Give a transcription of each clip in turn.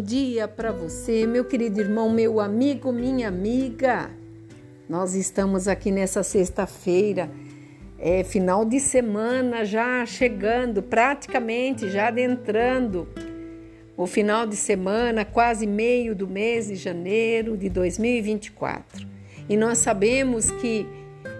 bom dia para você, meu querido irmão, meu amigo, minha amiga. Nós estamos aqui nessa sexta-feira, é final de semana já chegando, praticamente já adentrando o final de semana, quase meio do mês de janeiro de 2024. E nós sabemos que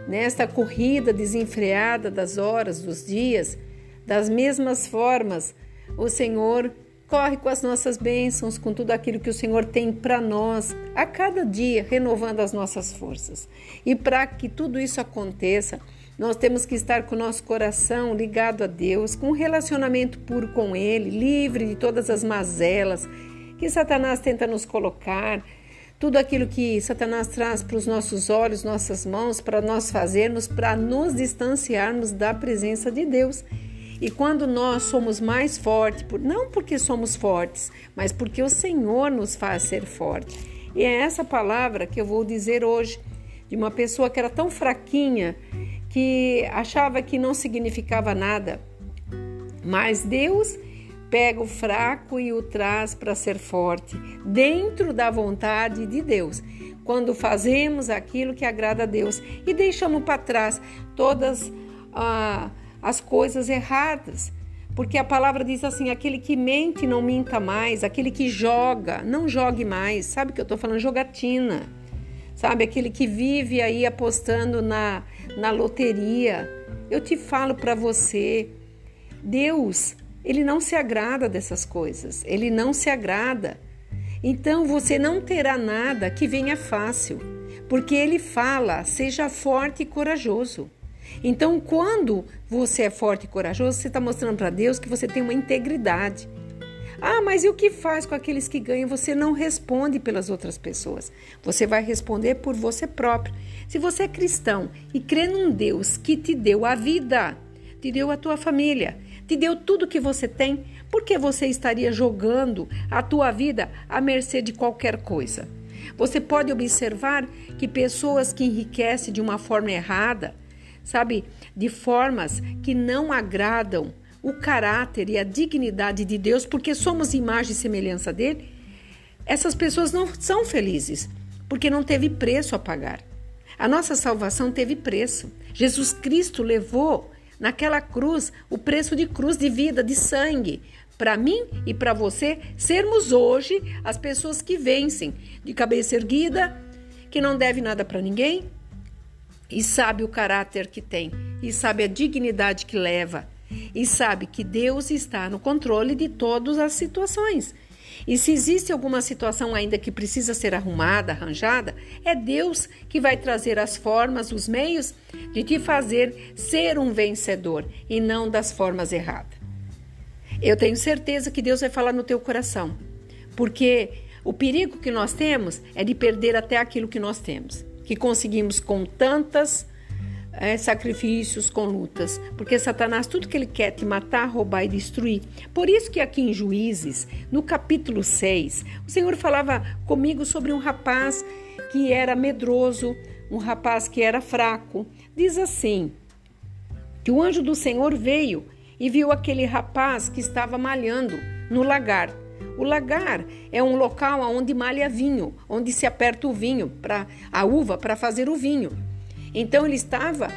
nesta corrida desenfreada das horas, dos dias, das mesmas formas, o Senhor corre com as nossas bênçãos, com tudo aquilo que o Senhor tem para nós, a cada dia, renovando as nossas forças. E para que tudo isso aconteça, nós temos que estar com o nosso coração ligado a Deus, com um relacionamento puro com Ele, livre de todas as mazelas que Satanás tenta nos colocar, tudo aquilo que Satanás traz para os nossos olhos, nossas mãos, para nós fazermos, para nos distanciarmos da presença de Deus. E quando nós somos mais fortes, não porque somos fortes, mas porque o Senhor nos faz ser fortes. E é essa palavra que eu vou dizer hoje, de uma pessoa que era tão fraquinha, que achava que não significava nada. Mas Deus pega o fraco e o traz para ser forte, dentro da vontade de Deus. Quando fazemos aquilo que agrada a Deus e deixamos para trás todas ah, as coisas erradas. Porque a palavra diz assim: aquele que mente não minta mais, aquele que joga, não jogue mais. Sabe que eu estou falando? Jogatina. Sabe, aquele que vive aí apostando na, na loteria. Eu te falo para você, Deus, ele não se agrada dessas coisas, ele não se agrada. Então você não terá nada que venha fácil, porque ele fala: seja forte e corajoso. Então, quando você é forte e corajoso, você está mostrando para Deus que você tem uma integridade. Ah, mas e o que faz com aqueles que ganham? Você não responde pelas outras pessoas. Você vai responder por você próprio. Se você é cristão e crê num Deus que te deu a vida, te deu a tua família, te deu tudo que você tem, por que você estaria jogando a tua vida à mercê de qualquer coisa? Você pode observar que pessoas que enriquecem de uma forma errada, sabe, de formas que não agradam o caráter e a dignidade de Deus, porque somos imagem e semelhança dele, essas pessoas não são felizes, porque não teve preço a pagar. A nossa salvação teve preço. Jesus Cristo levou naquela cruz o preço de cruz de vida, de sangue, para mim e para você sermos hoje as pessoas que vencem, de cabeça erguida, que não deve nada para ninguém e sabe o caráter que tem e sabe a dignidade que leva e sabe que Deus está no controle de todas as situações. E se existe alguma situação ainda que precisa ser arrumada, arranjada, é Deus que vai trazer as formas, os meios de te fazer ser um vencedor e não das formas erradas. Eu tenho certeza que Deus vai falar no teu coração, porque o perigo que nós temos é de perder até aquilo que nós temos, que conseguimos com tantas é, sacrifícios, com lutas, porque Satanás, tudo que ele quer te matar, roubar e destruir. Por isso que aqui em Juízes, no capítulo 6, o Senhor falava comigo sobre um rapaz que era medroso, um rapaz que era fraco. Diz assim: que o anjo do Senhor veio e viu aquele rapaz que estava malhando no lagar. O lagar é um local onde malha vinho, onde se aperta o vinho, para a uva para fazer o vinho. Então ele estava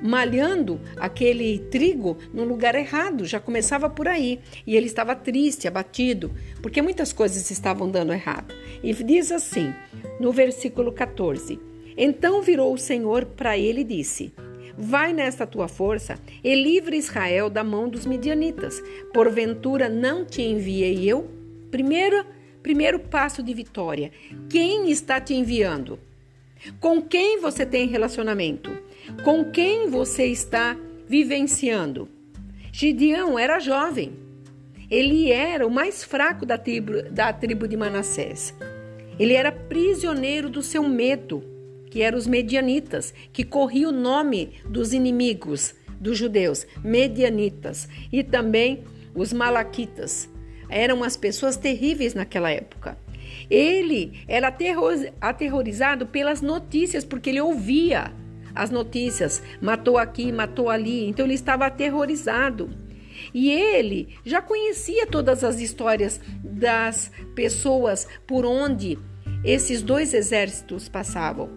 malhando aquele trigo no lugar errado, já começava por aí. E ele estava triste, abatido, porque muitas coisas estavam dando errado. E diz assim, no versículo 14: Então virou o Senhor para ele e disse: Vai nesta tua força e livre Israel da mão dos midianitas. Porventura não te enviei eu? Primeiro, primeiro passo de vitória. Quem está te enviando? Com quem você tem relacionamento? Com quem você está vivenciando? Gideão era jovem. Ele era o mais fraco da tribo, da tribo de Manassés. Ele era prisioneiro do seu medo, que eram os medianitas, que corria o nome dos inimigos dos judeus, medianitas, e também os malaquitas. Eram as pessoas terríveis naquela época. Ele era aterrorizado pelas notícias, porque ele ouvia as notícias, matou aqui, matou ali, então ele estava aterrorizado. E ele já conhecia todas as histórias das pessoas por onde esses dois exércitos passavam.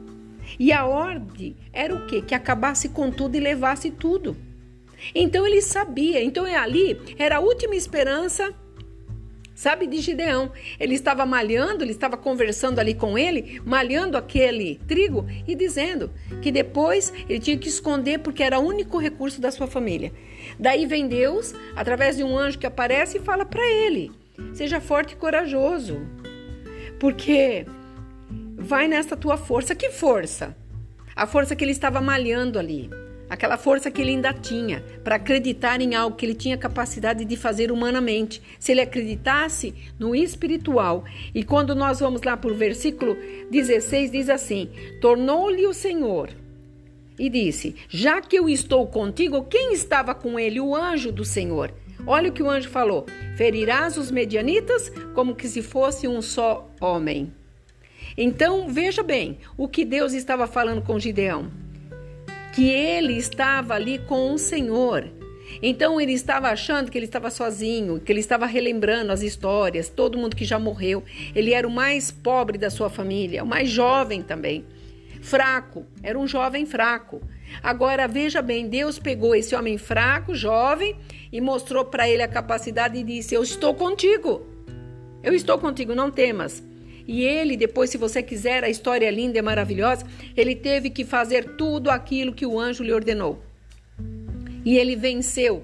E a ordem era o quê? Que acabasse com tudo e levasse tudo. Então ele sabia. Então ali era a última esperança Sabe de Gideão? Ele estava malhando, ele estava conversando ali com ele, malhando aquele trigo e dizendo que depois ele tinha que esconder porque era o único recurso da sua família. Daí vem Deus, através de um anjo que aparece e fala para ele: Seja forte e corajoso, porque vai nessa tua força. Que força? A força que ele estava malhando ali aquela força que ele ainda tinha para acreditar em algo que ele tinha capacidade de fazer humanamente. Se ele acreditasse no espiritual. E quando nós vamos lá para o versículo 16, diz assim: Tornou-lhe o Senhor e disse: Já que eu estou contigo, quem estava com ele? O anjo do Senhor. Olha o que o anjo falou: Ferirás os medianitas como que se fosse um só homem. Então, veja bem o que Deus estava falando com Gideão que ele estava ali com o Senhor. Então ele estava achando que ele estava sozinho, que ele estava relembrando as histórias, todo mundo que já morreu. Ele era o mais pobre da sua família, o mais jovem também. Fraco, era um jovem fraco. Agora veja bem, Deus pegou esse homem fraco, jovem, e mostrou para ele a capacidade e disse: Eu estou contigo. Eu estou contigo, não temas. E ele, depois, se você quiser, a história é linda e maravilhosa, ele teve que fazer tudo aquilo que o anjo lhe ordenou. E ele venceu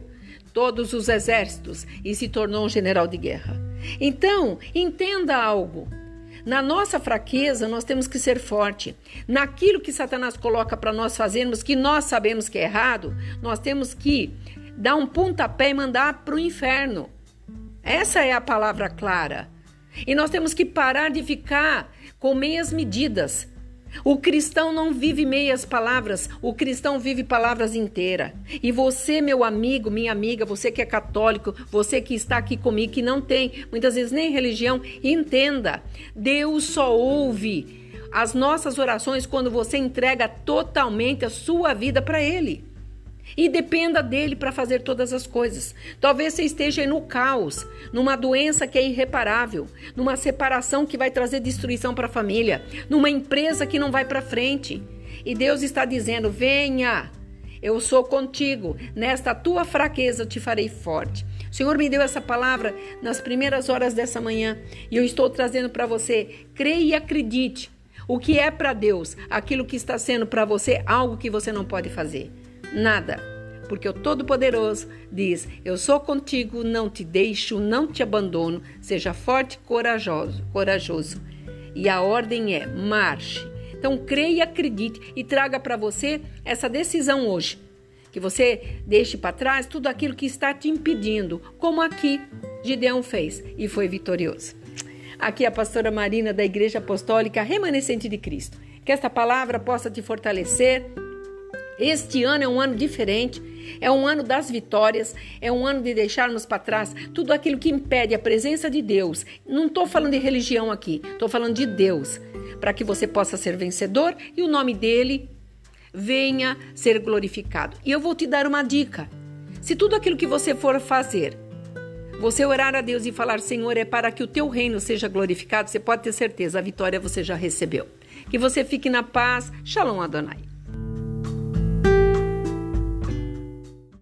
todos os exércitos e se tornou um general de guerra. Então, entenda algo. Na nossa fraqueza, nós temos que ser forte. Naquilo que Satanás coloca para nós fazermos, que nós sabemos que é errado, nós temos que dar um pontapé e mandar para o inferno. Essa é a palavra clara. E nós temos que parar de ficar com meias medidas. O cristão não vive meias palavras, o cristão vive palavras inteiras. E você, meu amigo, minha amiga, você que é católico, você que está aqui comigo, que não tem muitas vezes nem religião, entenda: Deus só ouve as nossas orações quando você entrega totalmente a sua vida para Ele e dependa dele para fazer todas as coisas. Talvez você esteja no caos, numa doença que é irreparável, numa separação que vai trazer destruição para a família, numa empresa que não vai para frente. E Deus está dizendo: venha, eu sou contigo, nesta tua fraqueza te farei forte. O Senhor me deu essa palavra nas primeiras horas dessa manhã e eu estou trazendo para você. Creia e acredite. O que é para Deus, aquilo que está sendo para você, algo que você não pode fazer nada. Porque o Todo-Poderoso diz: Eu sou contigo, não te deixo, não te abandono. Seja forte corajoso, corajoso. E a ordem é: marche. Então, creia acredite e traga para você essa decisão hoje. Que você deixe para trás tudo aquilo que está te impedindo, como aqui Gideão fez e foi vitorioso. Aqui é a pastora Marina da Igreja Apostólica Remanescente de Cristo. Que esta palavra possa te fortalecer este ano é um ano diferente, é um ano das vitórias, é um ano de deixarmos para trás tudo aquilo que impede a presença de Deus. Não estou falando de religião aqui, estou falando de Deus, para que você possa ser vencedor e o nome dele venha ser glorificado. E eu vou te dar uma dica: se tudo aquilo que você for fazer, você orar a Deus e falar, Senhor, é para que o teu reino seja glorificado, você pode ter certeza, a vitória você já recebeu. Que você fique na paz. Shalom Adonai.